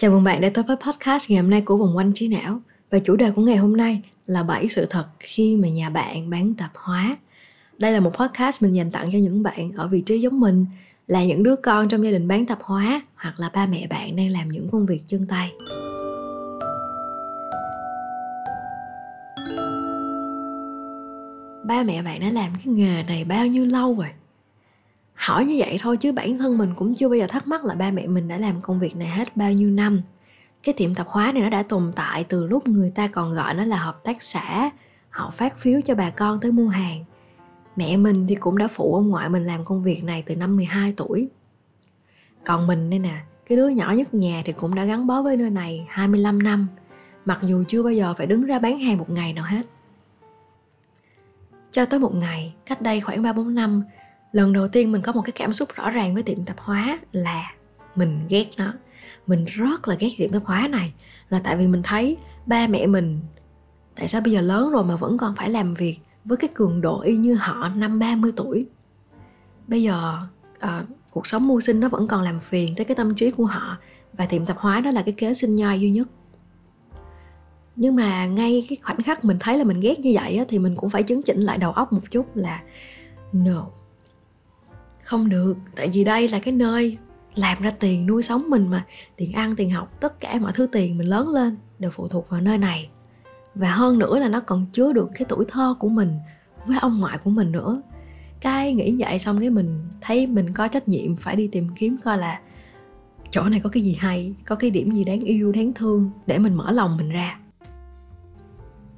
Chào mừng bạn đã tới với podcast ngày hôm nay của Vòng Quanh Trí Não. Và chủ đề của ngày hôm nay là 7 sự thật khi mà nhà bạn bán tạp hóa. Đây là một podcast mình dành tặng cho những bạn ở vị trí giống mình, Là những đứa con trong gia đình bán tạp hóa, Hoặc là ba mẹ bạn đang làm những công việc chân tay. Ba mẹ bạn đã làm cái nghề này bao nhiêu lâu rồi? Hỏi như vậy thôi chứ bản thân mình cũng chưa bao giờ thắc mắc là ba mẹ mình đã làm công việc này hết bao nhiêu năm. Cái tiệm tạp hóa này nó đã tồn tại từ lúc người ta còn gọi nó là hợp tác xã. Họ phát phiếu cho bà con tới mua hàng. Mẹ mình thì cũng đã phụ ông ngoại mình làm công việc này từ năm 12 tuổi. Còn mình đây nè, cái đứa nhỏ nhất nhà thì cũng đã gắn bó với nơi này 25 năm. Mặc dù chưa bao giờ phải đứng ra bán hàng một ngày nào hết. Cho tới một ngày, cách đây khoảng 3-4 năm lần đầu tiên mình có một cái cảm xúc rõ ràng với tiệm tạp hóa là mình ghét nó. Mình rất là ghét tiệm tạp hóa này là tại vì mình thấy ba mẹ mình tại sao bây giờ lớn rồi mà vẫn còn phải làm việc với cái cường độ y như họ năm 30 tuổi. Bây giờ à, cuộc sống mưu sinh nó vẫn còn làm phiền tới cái tâm trí của họ và tiệm tạp hóa đó là cái kế sinh nhai duy nhất. Nhưng mà ngay cái khoảnh khắc mình thấy là mình ghét như vậy á, thì mình cũng phải chấn chỉnh lại đầu óc một chút là no không được, tại vì đây là cái nơi làm ra tiền nuôi sống mình mà. Tiền ăn, tiền học, tất cả mọi thứ tiền mình lớn lên đều phụ thuộc vào nơi này. Và hơn nữa là nó còn chứa được cái tuổi thơ của mình với ông ngoại của mình nữa. Cái nghĩ vậy xong cái mình thấy mình có trách nhiệm phải đi tìm kiếm coi là chỗ này có cái gì hay, có cái điểm gì đáng yêu, đáng thương để mình mở lòng mình ra.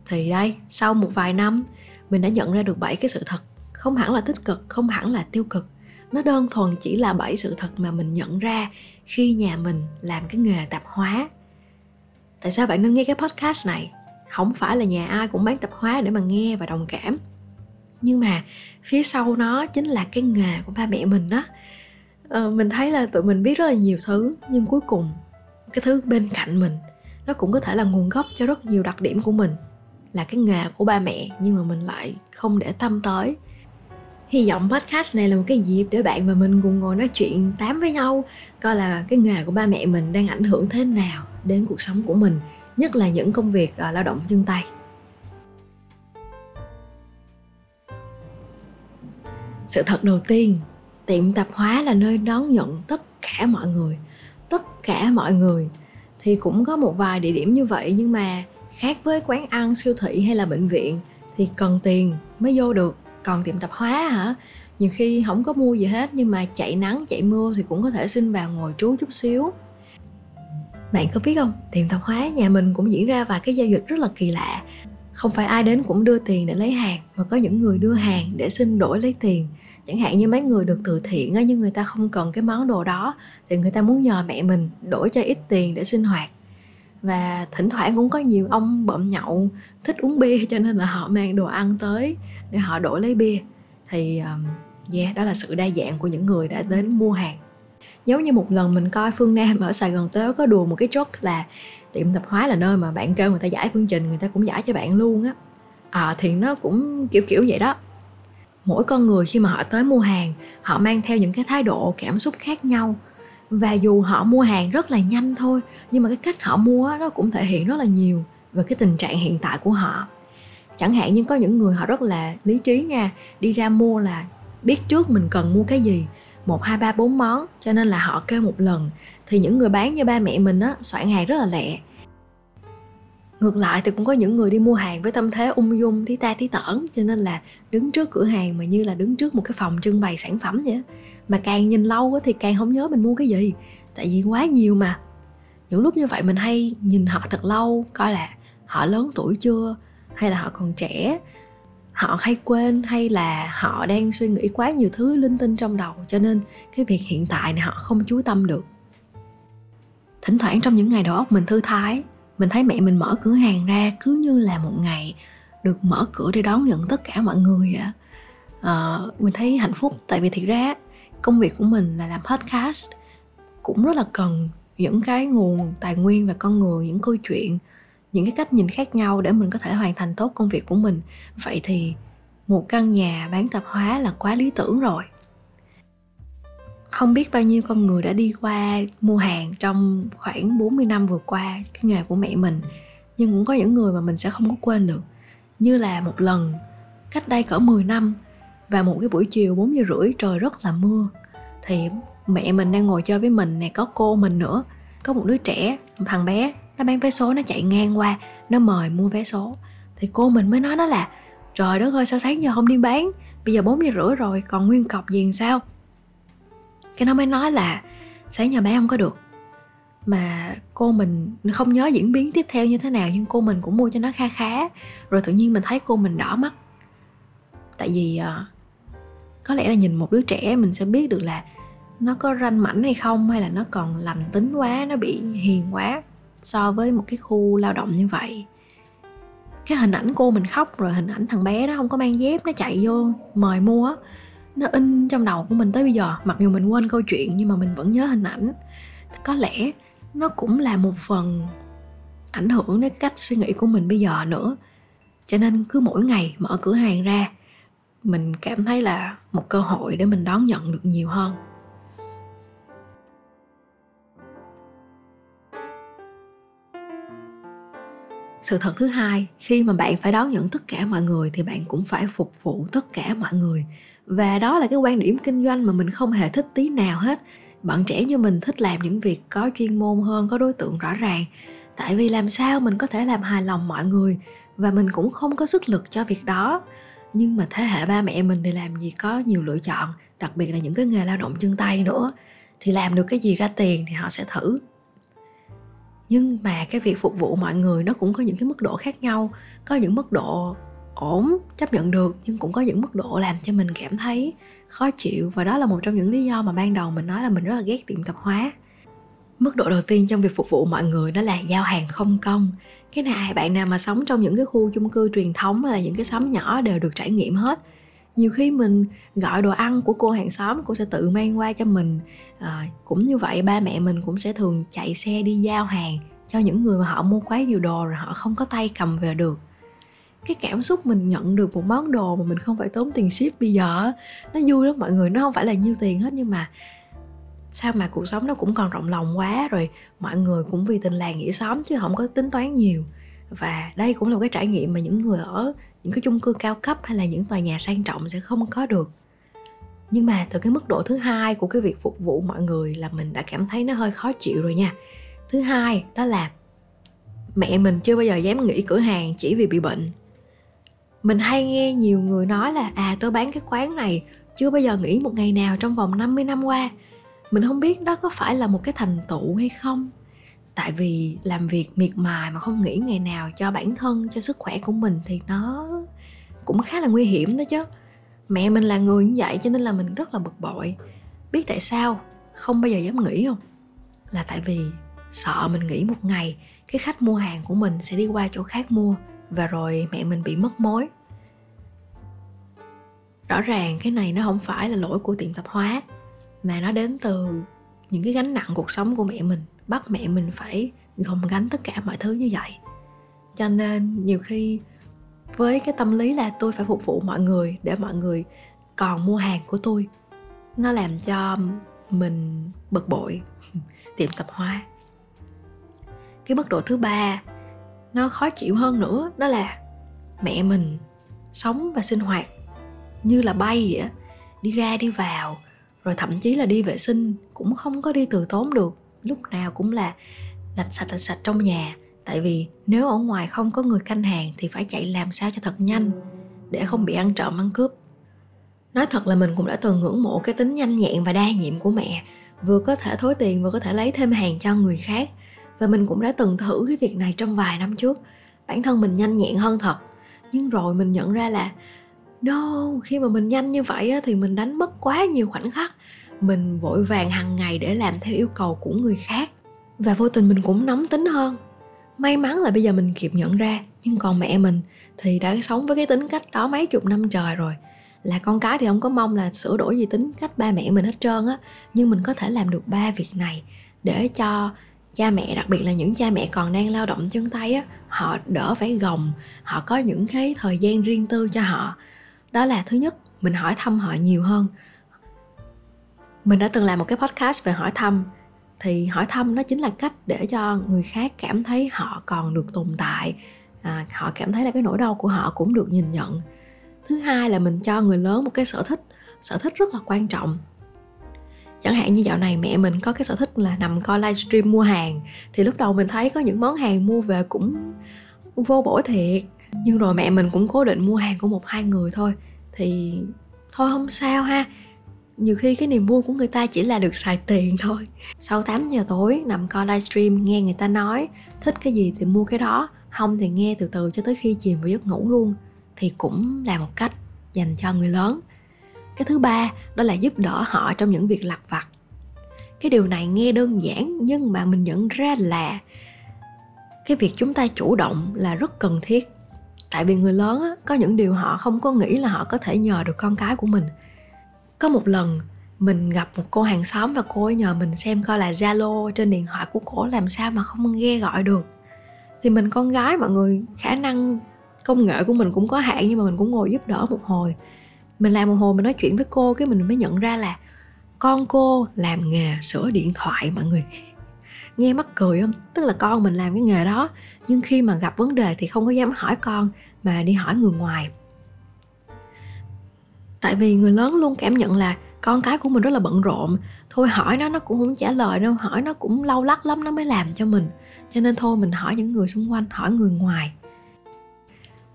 Thì đây, sau một vài năm, mình đã nhận ra được bảy cái sự thật. Không hẳn là tích cực, không hẳn là tiêu cực nó đơn thuần chỉ là bảy sự thật mà mình nhận ra khi nhà mình làm cái nghề tạp hóa. Tại sao bạn nên nghe cái podcast này? Không phải là nhà ai cũng bán tạp hóa để mà nghe và đồng cảm. Nhưng mà phía sau nó chính là cái nghề của ba mẹ mình đó. Ờ, mình thấy là tụi mình biết rất là nhiều thứ nhưng cuối cùng cái thứ bên cạnh mình nó cũng có thể là nguồn gốc cho rất nhiều đặc điểm của mình. Là cái nghề của ba mẹ nhưng mà mình lại không để tâm tới hy vọng podcast này là một cái dịp để bạn và mình cùng ngồi nói chuyện tám với nhau coi là cái nghề của ba mẹ mình đang ảnh hưởng thế nào đến cuộc sống của mình nhất là những công việc uh, lao động chân tay. Sự thật đầu tiên tiệm tạp hóa là nơi đón nhận tất cả mọi người tất cả mọi người. Thì cũng có một vài địa điểm như vậy nhưng mà khác với quán ăn siêu thị hay là bệnh viện thì cần tiền mới vô được còn tiệm tạp hóa hả? Nhiều khi không có mua gì hết, nhưng mà chạy nắng, chạy mưa thì cũng có thể xin vào ngồi trú chút xíu. Bạn có biết không? Tiệm tạp hóa nhà mình cũng diễn ra vài cái giao dịch rất là kỳ lạ. Không phải ai đến cũng đưa tiền để lấy hàng, mà có những người đưa hàng để xin đổi lấy tiền. Chẳng hạn như mấy người được từ thiện á, nhưng người ta không cần cái món đồ đó, thì người ta muốn nhờ mẹ mình đổi cho ít tiền để sinh hoạt và thỉnh thoảng cũng có nhiều ông bợm nhậu thích uống bia cho nên là họ mang đồ ăn tới để họ đổi lấy bia. Thì yeah đó là sự đa dạng của những người đã đến mua hàng. Giống như một lần mình coi phương nam ở sài gòn tới có đùa một cái chốt là tiệm tạp hóa là nơi mà bạn kêu người ta giải phương trình người ta cũng giải cho bạn luôn á. À, thì nó cũng kiểu kiểu vậy đó. Mỗi con người khi mà họ tới mua hàng họ mang theo những cái thái độ cảm xúc khác nhau và dù họ mua hàng rất là nhanh thôi, nhưng mà cái cách họ mua đó cũng thể hiện rất là nhiều về cái tình trạng hiện tại của họ. Chẳng hạn như có những người họ rất là lý trí nha, đi ra mua là biết trước mình cần mua cái gì, một, hai, ba, bốn món, cho nên là họ kêu một lần. Thì những người bán như ba mẹ mình á, soạn hàng rất là lẹ ngược lại thì cũng có những người đi mua hàng với tâm thế ung dung, tí ta tí tởn, cho nên là đứng trước cửa hàng mà như là đứng trước một cái phòng trưng bày sản phẩm vậy mà càng nhìn lâu thì càng không nhớ mình mua cái gì, tại vì quá nhiều mà. Những lúc như vậy mình hay nhìn họ thật lâu, coi là họ lớn tuổi chưa, hay là họ còn trẻ. Họ hay quên, hay là họ đang suy nghĩ quá nhiều thứ linh tinh trong đầu, cho nên cái việc hiện tại này họ không chú tâm được. Thỉnh thoảng trong những ngày đầu óc mình thư thái mình thấy mẹ mình mở cửa hàng ra cứ như là một ngày được mở cửa để đón nhận tất cả mọi người ạ. À, mình thấy hạnh phúc. Tại vì thiệt ra công việc của mình là làm podcast. Cũng rất là cần những cái nguồn tài nguyên và con người những câu chuyện những cái cách nhìn khác nhau để mình có thể hoàn thành tốt công việc của mình. Vậy thì một căn nhà bán tạp hóa là quá lý tưởng rồi không biết bao nhiêu con người đã đi qua mua hàng trong khoảng 40 năm vừa qua cái nghề của mẹ mình, nhưng cũng có những người mà mình sẽ không có quên được. Như là một lần cách đây cỡ 10 năm và một cái buổi chiều 4 giờ rưỡi trời rất là mưa, thì mẹ mình đang ngồi chơi với mình nè, có cô mình nữa. Có một đứa trẻ, một thằng bé, nó bán vé số, nó chạy ngang qua, nó mời mua vé số. Thì cô mình mới nói, nó là, trời đất ơi, sao sáng giờ không đi bán? Bây giờ 4 giờ rưỡi rồi, còn nguyên cọc gì làm sao? Cái nó mới nói là, sáng giờ bé không có được. Mà cô mình không nhớ diễn biến tiếp theo như thế nào, nhưng cô mình cũng mua cho nó kha khá. Rồi tự nhiên mình thấy cô mình đỏ mắt. Tại vì ờ, có lẽ là nhìn một đứa trẻ mình sẽ biết được là nó có ranh mảnh hay không, hay là nó còn lành tính quá, nó bị hiền quá so với một cái khu lao động như vậy. Cái hình ảnh cô mình khóc, rồi hình ảnh thằng bé nó không có mang dép, nó chạy vô mời mua nó in trong đầu của mình tới bây giờ. Mặc dù mình quên câu chuyện, nhưng mà mình vẫn nhớ hình ảnh. Có lẽ nó cũng là một phần ảnh hưởng đến cách suy nghĩ của mình bây giờ nữa. Cho nên cứ mỗi ngày mở cửa hàng ra, mình cảm thấy là một cơ hội để mình đón nhận được nhiều hơn. Sự thật thứ hai, khi mà bạn phải đón nhận tất cả mọi người thì bạn cũng phải phục vụ tất cả mọi người và đó là cái quan điểm kinh doanh mà mình không hề thích tí nào hết. Bạn trẻ như mình thích làm những việc có chuyên môn hơn, có đối tượng rõ ràng. Tại vì làm sao mình có thể làm hài lòng mọi người và mình cũng không có sức lực cho việc đó. Nhưng mà thế hệ ba mẹ mình thì làm gì có nhiều lựa chọn, đặc biệt là những cái nghề lao động chân tay nữa. Thì làm được cái gì ra tiền thì họ sẽ thử. Nhưng mà cái việc phục vụ mọi người nó cũng có những cái mức độ khác nhau, có những mức độ ổn chấp nhận được nhưng cũng có những mức độ làm cho mình cảm thấy khó chịu và đó là một trong những lý do mà ban đầu mình nói là mình rất là ghét tiệm tạp hóa. Mức độ đầu tiên trong việc phục vụ mọi người đó là giao hàng không công. Cái này bạn nào mà sống trong những cái khu chung cư truyền thống hay là những cái xóm nhỏ đều được trải nghiệm hết. Nhiều khi mình gọi đồ ăn của cô hàng xóm cô sẽ tự mang qua cho mình. À, cũng như vậy ba mẹ mình cũng sẽ thường chạy xe đi giao hàng cho những người mà họ mua quá nhiều đồ rồi họ không có tay cầm về được cái cảm xúc mình nhận được một món đồ mà mình không phải tốn tiền ship bây giờ nó vui lắm. Mọi người, nó không phải là nhiêu tiền hết, nhưng mà sao mà cuộc sống nó cũng còn rộng lòng quá rồi. Mọi người cũng vì tình làng nghĩa xóm chứ không có tính toán nhiều. Và đây cũng là một cái trải nghiệm mà những người ở những cái chung cư cao cấp hay là những tòa nhà sang trọng sẽ không có được. Nhưng mà từ cái mức độ thứ hai của cái việc phục vụ mọi người là mình đã cảm thấy nó hơi khó chịu rồi nha. Thứ hai đó là mẹ mình chưa bao giờ dám nghỉ cửa hàng chỉ vì bị bệnh mình hay nghe nhiều người nói là à tôi bán cái quán này, chưa bao giờ nghỉ một ngày nào trong vòng 50 năm qua. Mình không biết đó có phải là một cái thành tựu hay không. Tại vì làm việc miệt mài mà không nghỉ ngày nào cho bản thân, cho sức khỏe của mình thì nó cũng khá là nguy hiểm đó chứ. Mẹ mình là người như vậy cho nên là mình rất là bực bội. Biết tại sao? Không bao giờ dám nghỉ không? Là tại vì sợ mình nghỉ một ngày, cái khách mua hàng của mình sẽ đi qua chỗ khác mua và rồi mẹ mình bị mất mối. Rõ ràng cái này nó không phải là lỗi của tiệm tạp hóa, mà nó đến từ những cái gánh nặng cuộc sống của mẹ mình, bắt mẹ mình phải gồng gánh tất cả mọi thứ như vậy. Cho nên nhiều khi với cái tâm lý là tôi phải phục vụ mọi người để mọi người còn mua hàng của tôi, nó làm cho mình bực bội. Tiệm tạp hóa. Cái mức độ thứ ba nó khó chịu hơn nữa, đó là mẹ mình sống và sinh hoạt như là bay vậy đi ra đi vào, rồi thậm chí là đi vệ sinh cũng không có đi từ tốn được, lúc nào cũng là lạch sạch lạch sạch trong nhà. Tại vì nếu ở ngoài không có người canh hàng thì phải chạy làm sao cho thật nhanh để không bị ăn trộm, ăn cướp. Nói thật là mình cũng đã từng ngưỡng mộ cái tính nhanh nhẹn và đa nhiệm của mẹ, vừa có thể thối tiền, vừa có thể lấy thêm hàng cho người khác và mình cũng đã từng thử cái việc này trong vài năm trước. Bản thân mình nhanh nhẹn hơn thật. Nhưng rồi mình nhận ra là, no, khi mà mình nhanh như vậy thì mình đánh mất quá nhiều khoảnh khắc. Mình vội vàng hàng ngày để làm theo yêu cầu của người khác. Và vô tình mình cũng nóng tính hơn. May mắn là bây giờ mình kịp nhận ra. Nhưng còn mẹ mình thì đã sống với cái tính cách đó mấy chục năm trời rồi. Là con cái thì không có mong là sửa đổi gì tính cách ba mẹ mình hết trơn á. Nhưng mình có thể làm được ba việc này để cho cha mẹ đặc biệt là những cha mẹ còn đang lao động chân tay á họ đỡ phải gồng họ có những cái thời gian riêng tư cho họ. Đó là thứ nhất mình hỏi thăm họ nhiều hơn. Mình đã từng làm một cái podcast về hỏi thăm thì hỏi thăm nó chính là cách để cho người khác cảm thấy họ còn được tồn tại à, họ cảm thấy là cái nỗi đau của họ cũng được nhìn nhận. Thứ hai là mình cho người lớn một cái sở thích sở thích rất là quan trọng chẳng hạn như dạo này mẹ mình có cái sở thích là nằm coi livestream mua hàng. Thì lúc đầu mình thấy có những món hàng mua về cũng vô bổ thiệt. Nhưng rồi mẹ mình cũng cố định mua hàng của một hai người thôi. Thì thôi không sao ha. Nhiều khi cái niềm vui của người ta chỉ là được xài tiền thôi. Sau 8 giờ tối nằm coi livestream, nghe người ta nói, thích cái gì thì mua cái đó, không thì nghe từ từ cho tới khi chìm vào giấc ngủ luôn. Thì cũng là một cách dành cho người lớn cái thứ ba đó là giúp đỡ họ trong những việc lặt vặt. Cái điều này nghe đơn giản nhưng mà mình nhận ra là cái việc chúng ta chủ động là rất cần thiết. Tại vì người lớn á, có những điều họ không có nghĩ là họ có thể nhờ được con cái của mình. Có một lần mình gặp một cô hàng xóm và cô ấy nhờ mình xem coi là zalo trên điện thoại của cổ làm sao mà không nghe gọi được. Thì mình con gái mọi người khả năng công nghệ của mình cũng có hạn nhưng mà mình cũng ngồi giúp đỡ một hồi mình làm một hồi mình nói chuyện với cô cái mình mới nhận ra là con cô làm nghề sửa điện thoại mọi người. Nghe mắc cười không? Tức là con mình làm cái nghề đó, nhưng khi mà gặp vấn đề thì không có dám hỏi con mà đi hỏi người ngoài. Tại vì người lớn luôn cảm nhận là con cái của mình rất là bận rộn. Thôi hỏi nó nó cũng không trả lời đâu, hỏi nó cũng lâu lắc lắm nó mới làm cho mình. Cho nên thôi mình hỏi những người xung quanh, hỏi người ngoài.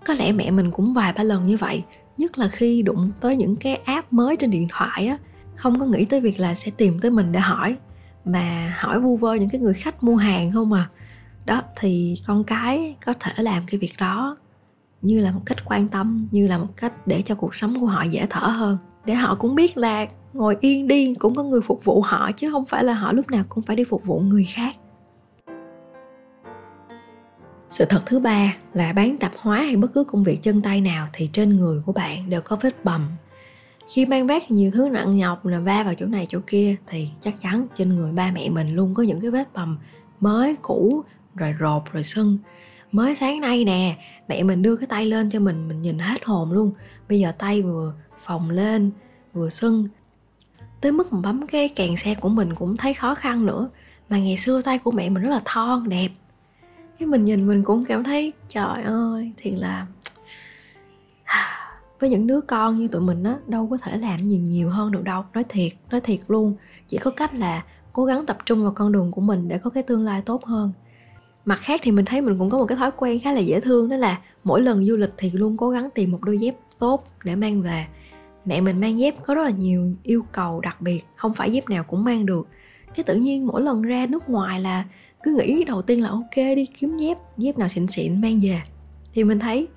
Có lẽ mẹ mình cũng vài ba lần như vậy nhất là khi đụng tới những cái app mới trên điện thoại á, không có nghĩ tới việc là sẽ tìm tới mình để hỏi, mà hỏi vu vơ những cái người khách mua hàng không à. Đó, thì con cái có thể làm cái việc đó như là một cách quan tâm, như là một cách để cho cuộc sống của họ dễ thở hơn. Để họ cũng biết là ngồi yên đi cũng có người phục vụ họ chứ không phải là họ lúc nào cũng phải đi phục vụ người khác sự thật thứ ba là bán tạp hóa hay bất cứ công việc chân tay nào thì trên người của bạn đều có vết bầm. Khi mang vác nhiều thứ nặng nhọc là va vào chỗ này chỗ kia thì chắc chắn trên người ba mẹ mình luôn có những cái vết bầm mới cũ, rồi rột, rồi sưng. Mới sáng nay nè, mẹ mình đưa cái tay lên cho mình mình nhìn hết hồn luôn. Bây giờ tay vừa phồng lên, vừa sưng. Tới mức mà bấm cái kèn xe của mình cũng thấy khó khăn nữa. Mà ngày xưa tay của mẹ mình rất là thon, đẹp cái mình nhìn mình cũng cảm thấy, trời ơi thì là à, với những đứa con như tụi mình á, đâu có thể làm gì nhiều hơn được đâu. Nói thiệt nói thiệt luôn. Chỉ có cách là cố gắng tập trung vào con đường của mình để có cái tương lai tốt hơn. Mặt khác thì mình thấy mình cũng có một cái thói quen khá là dễ thương, đó là mỗi lần du lịch thì luôn cố gắng tìm một đôi dép tốt để mang về. Mẹ mình mang dép có rất là nhiều yêu cầu đặc biệt, không phải dép nào cũng mang được. Cái tự nhiên mỗi lần ra nước ngoài là cứ nghĩ đầu tiên là ok đi, kiếm dép dép nào xịn xịn mang về. Thì mình thấy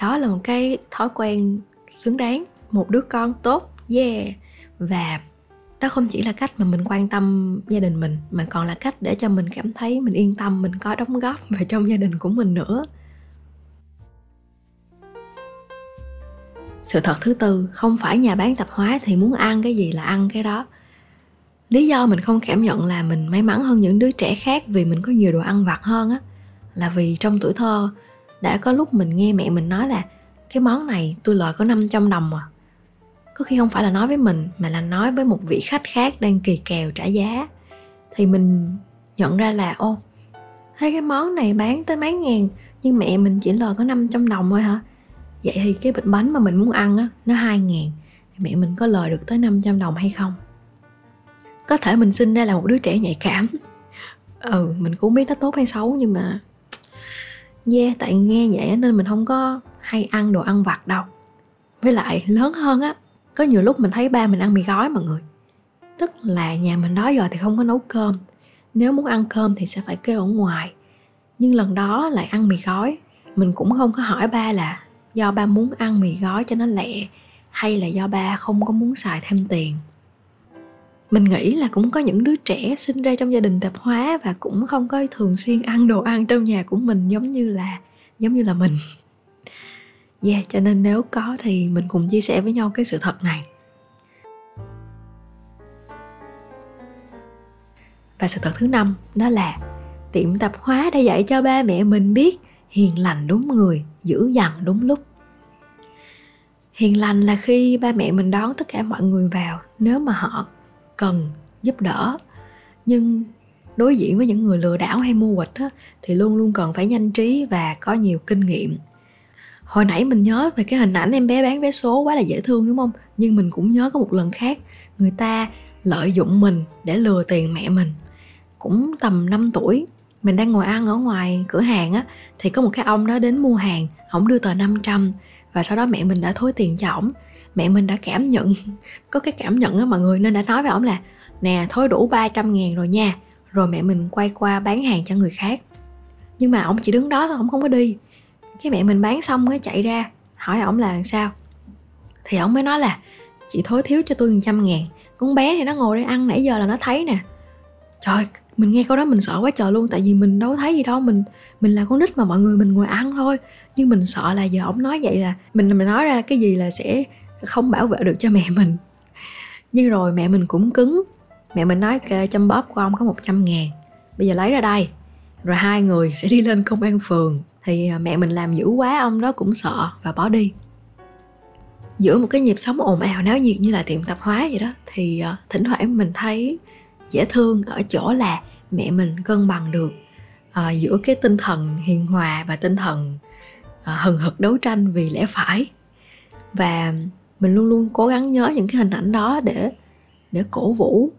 đó là một cái thói quen xứng đáng. Một đứa con tốt, yeah. Và đó không chỉ là cách mà mình quan tâm gia đình mình, mà còn là cách để cho mình cảm thấy mình yên tâm, mình có đóng góp vào trong gia đình của mình nữa. Sự thật thứ tư, không phải nhà bán tạp hóa thì muốn ăn cái gì là ăn cái đó lý do mình không cảm nhận là mình may mắn hơn những đứa trẻ khác vì mình có nhiều đồ ăn vặt hơn á, là vì trong tuổi thơ đã có lúc mình nghe mẹ mình nói là, cái món này tôi lời có 500 đồng à. Có khi không phải là nói với mình, mà là nói với một vị khách khác đang kỳ kèo trả giá. Thì mình nhận ra là, ô thấy cái món này bán tới mấy ngàn, nhưng mẹ mình chỉ lời có 500 đồng thôi hả? Vậy thì cái bịch bánh mà mình muốn ăn á, nó hai ngàn, mẹ mình có lời được tới 500 đồng hay không? Có thể mình sinh ra là một đứa trẻ nhạy cảm. Ừ mình cũng biết nó tốt hay xấu nhưng mà yeah, tại nghe vậy nên mình không có hay ăn đồ ăn vặt đâu. Với lại lớn hơn á, có nhiều lúc mình thấy ba mình ăn mì gói mọi người. Tức là nhà mình đó giờ thì không có nấu cơm. Nếu muốn ăn cơm thì sẽ phải kêu ở ngoài. Nhưng lần đó lại ăn mì gói. Mình cũng không có hỏi ba là do ba muốn ăn mì gói cho nó lẹ hay là do ba không có muốn xài thêm tiền mình nghĩ là cũng có những đứa trẻ sinh ra trong gia đình tạp hóa và cũng không có thường xuyên ăn đồ ăn trong nhà của mình giống như là, giống như là mình. Yeah, cho nên nếu có thì mình cùng chia sẻ với nhau cái sự thật này. Và sự thật thứ năm, đó là tiệm tạp hóa đã dạy cho ba mẹ mình biết hiền lành đúng người giữ dằn đúng lúc. Hiền lành là khi ba mẹ mình đón tất cả mọi người vào, nếu mà họ cần giúp đỡ. Nhưng đối diện với những người lừa đảo hay mua quịch á, thì luôn luôn cần phải nhanh trí và có nhiều kinh nghiệm. Hồi nãy mình nhớ về cái hình ảnh em bé bán vé số quá là dễ thương đúng không? Nhưng mình cũng nhớ có một lần khác người ta lợi dụng mình để lừa tiền mẹ mình. Cũng tầm 5 tuổi mình đang ngồi ăn ở ngoài cửa hàng á thì có một cái ông đó đến mua hàng ổng đưa tờ 500 và sau đó mẹ mình đã thối tiền cho ổng mẹ mình đã cảm nhận, có cái cảm nhận á mọi người nên đã nói với ổng là, nè thối đủ 300 ngàn rồi nha, rồi mẹ mình quay qua bán hàng cho người khác. Nhưng mà ổng chỉ đứng đó thôi, ổng không có đi. Cái mẹ mình bán xong mới chạy ra, hỏi ổng là làm sao. Thì ổng mới nói là, chị thối thiếu cho tôi một trăm ngàn, con bé thì nó ngồi đây ăn nãy giờ là nó thấy nè. Trời mình nghe câu đó mình sợ quá trời luôn, tại vì mình đâu thấy gì đâu, mình mình là con nít mà mọi người mình ngồi ăn thôi. Nhưng mình sợ là giờ ổng nói vậy là, mình mình nói ra cái gì là sẽ không bảo vệ được cho mẹ mình. Nhưng rồi mẹ mình cũng cứng. Mẹ mình nói kê chăm bóp của ông có 100 ngàn. Bây giờ lấy ra đây. Rồi hai người sẽ đi lên công an phường. Thì à, mẹ mình làm dữ quá ông đó cũng sợ và bỏ đi. Giữa một cái nhịp sống ồn ào náo nhiệt như là tiệm tạp hóa vậy đó thì à, thỉnh thoảng mình thấy dễ thương ở chỗ là mẹ mình cân bằng được uh, giữa cái tinh thần hiền hòa và tinh thần uh, hừng hực đấu tranh vì lẽ phải. Và mình luôn luôn cố gắng nhớ những cái hình ảnh đó để để cổ vũ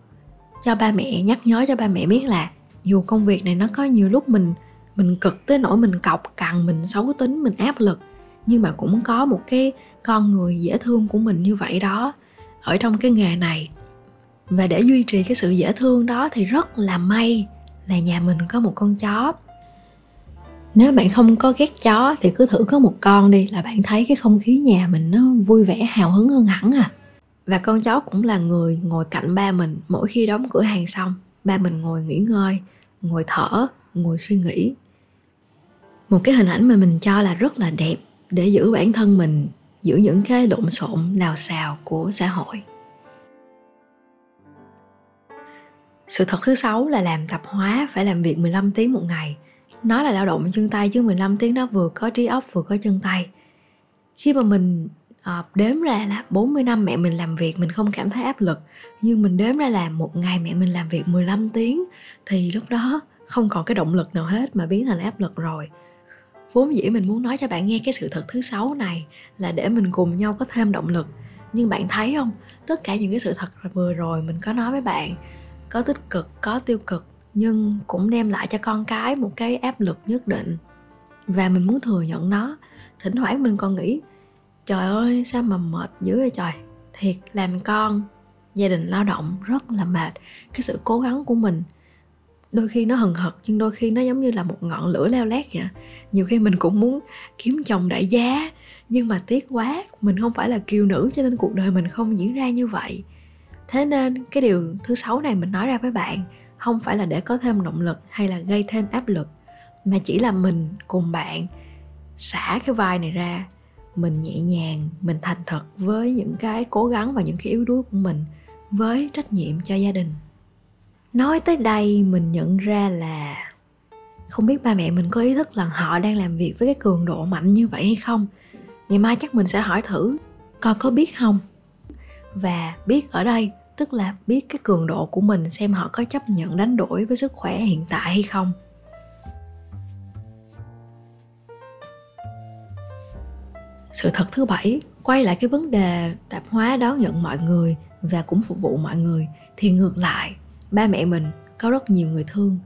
cho ba mẹ, nhắc nhớ cho ba mẹ biết là dù công việc này nó có nhiều lúc mình mình cực tới nỗi mình cọc, cằn, mình xấu tính, mình áp lực, nhưng mà cũng có một cái con người dễ thương của mình như vậy đó. Ở trong cái nghề này, và để duy trì cái sự dễ thương đó thì rất là may là nhà mình có một con chó nếu bạn không có ghét chó thì cứ thử có một con đi là bạn thấy cái không khí nhà mình nó vui vẻ, hào hứng hơn hẳn à. Và con chó cũng là người ngồi cạnh ba mình mỗi khi đóng cửa hàng xong. Ba mình ngồi nghỉ ngơi, ngồi thở, ngồi suy nghĩ. Một cái hình ảnh mà mình cho là rất là đẹp để giữ bản thân mình giữ những cái lộn xộn lào xào của xã hội. Sự thật thứ sáu là làm tạp hóa phải làm việc 15 tiếng một ngày nó là lao động chân tay chứ 15 tiếng đó vừa có trí óc vừa có chân tay. Khi mà mình à, đếm ra là 40 năm mẹ mình làm việc mình không cảm thấy áp lực. Nhưng mình đếm ra là một ngày mẹ mình làm việc 15 tiếng thì lúc đó không còn cái động lực nào hết mà biến thành áp lực rồi. Vốn dĩ mình muốn nói cho bạn nghe cái sự thật thứ sáu này là để mình cùng nhau có thêm động lực. Nhưng bạn thấy không? Tất cả những cái sự thật vừa rồi mình có nói với bạn có tích cực có tiêu cực nhưng cũng đem lại cho con cái một cái áp lực nhất định. Và mình muốn thừa nhận nó. Thỉnh thoảng mình còn nghĩ, trời ơi, sao mà mệt dữ vậy trời. Thiệt, làm con, gia đình lao động rất là mệt. Cái sự cố gắng của mình, đôi khi nó hừng hực, nhưng đôi khi nó giống như là một ngọn lửa leo lét vậy. Nhiều khi mình cũng muốn kiếm chồng đại giá nhưng mà tiếc quá, mình không phải là kiều nữ cho nên cuộc đời mình không diễn ra như vậy. Thế nên cái điều thứ sáu này mình nói ra với bạn không phải là để có thêm động lực hay là gây thêm áp lực, mà chỉ là mình cùng bạn xả cái vai này ra, mình nhẹ nhàng, mình thành thật với những cái cố gắng và những cái yếu đuối của mình, với trách nhiệm cho gia đình. Nói tới đây mình nhận ra là không biết ba mẹ mình có ý thức là họ đang làm việc với cái cường độ mạnh như vậy hay không. Ngày mai chắc mình sẽ hỏi thử, coi có biết không? Và biết ở đây tức là biết cái cường độ của mình xem họ có chấp nhận đánh đổi với sức khỏe hiện tại hay không. Sự thật thứ bảy, quay lại cái vấn đề tạp hóa đón nhận mọi người và cũng phục vụ mọi người, thì ngược lại, ba mẹ mình có rất nhiều người thương.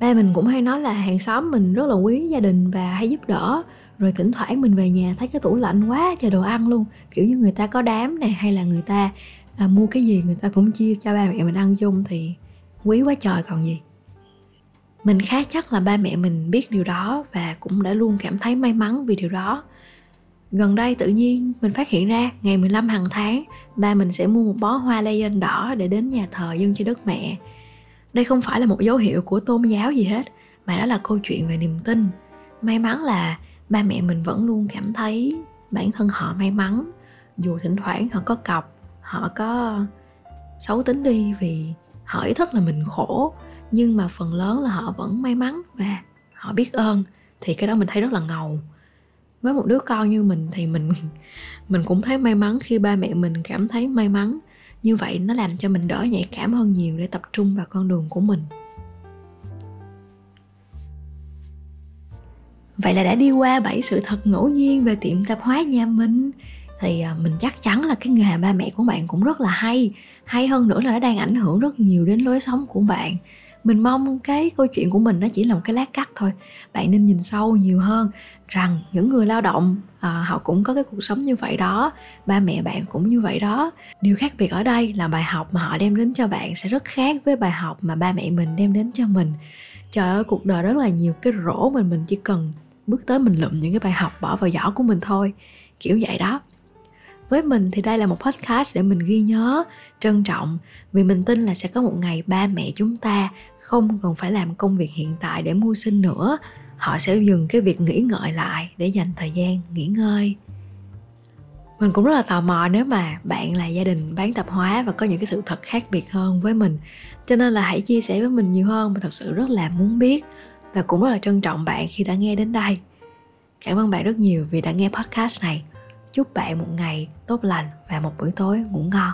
Ba mình cũng hay nói là hàng xóm mình rất là quý gia đình và hay giúp đỡ, rồi thỉnh thoảng mình về nhà thấy cái tủ lạnh quá trời đồ ăn luôn, kiểu như người ta có đám này hay là người ta là mua cái gì người ta cũng chia cho ba mẹ mình ăn chung thì quý quá trời còn gì mình khá chắc là ba mẹ mình biết điều đó và cũng đã luôn cảm thấy may mắn vì điều đó Gần đây tự nhiên mình phát hiện ra ngày 15 hàng tháng ba mình sẽ mua một bó hoa legend đỏ để đến nhà thờ dâng cho đất mẹ. Đây không phải là một dấu hiệu của tôn giáo gì hết mà đó là câu chuyện về niềm tin. May mắn là ba mẹ mình vẫn luôn cảm thấy bản thân họ may mắn dù thỉnh thoảng họ có cọc, họ có xấu tính đi vì họ ý thức là mình khổ, nhưng mà phần lớn là họ vẫn may mắn và họ biết ơn, thì cái đó mình thấy rất là ngầu. Với một đứa con như mình thì mình mình cũng thấy may mắn khi ba mẹ mình cảm thấy may mắn. Như vậy nó làm cho mình đỡ nhạy cảm hơn nhiều để tập trung vào con đường của mình. Vậy là đã đi qua 7 sự thật ngẫu nhiên về tiệm tạp hóa nhà mình thì à, mình chắc chắn là cái nghề ba mẹ của bạn cũng rất là hay. Hay hơn nữa là nó đang ảnh hưởng rất nhiều đến lối sống của bạn. Mình mong cái câu chuyện của mình nó chỉ là một cái lát cắt thôi. Bạn nên nhìn sâu nhiều hơn rằng những người lao động à, họ cũng có cái cuộc sống như vậy đó ba mẹ bạn cũng như vậy đó. Điều khác biệt ở đây là bài học mà họ đem đến cho bạn sẽ rất khác với bài học mà ba mẹ mình đem đến cho mình. Trời ơi cuộc đời rất là nhiều cái rổ mình mình chỉ cần bước tới mình lụm những cái bài học bỏ vào giỏ của mình thôi. Kiểu vậy đó với mình thì đây là một podcast để mình ghi nhớ, trân trọng. Vì mình tin là sẽ có một ngày ba mẹ chúng ta không cần phải làm công việc hiện tại để mưu sinh nữa. Họ sẽ dừng cái việc nghĩ ngợi lại để dành thời gian nghỉ ngơi. Mình cũng rất là tò mò nếu mà bạn là gia đình bán tạp hóa và có những cái sự thật khác biệt hơn với mình. Cho nên là hãy chia sẻ với mình nhiều hơn mình thật sự rất là muốn biết và cũng rất là trân trọng bạn khi đã nghe đến đây. Cảm ơn bạn rất nhiều vì đã nghe podcast này chúc bạn một ngày tốt lành và một buổi tối ngủ ngon.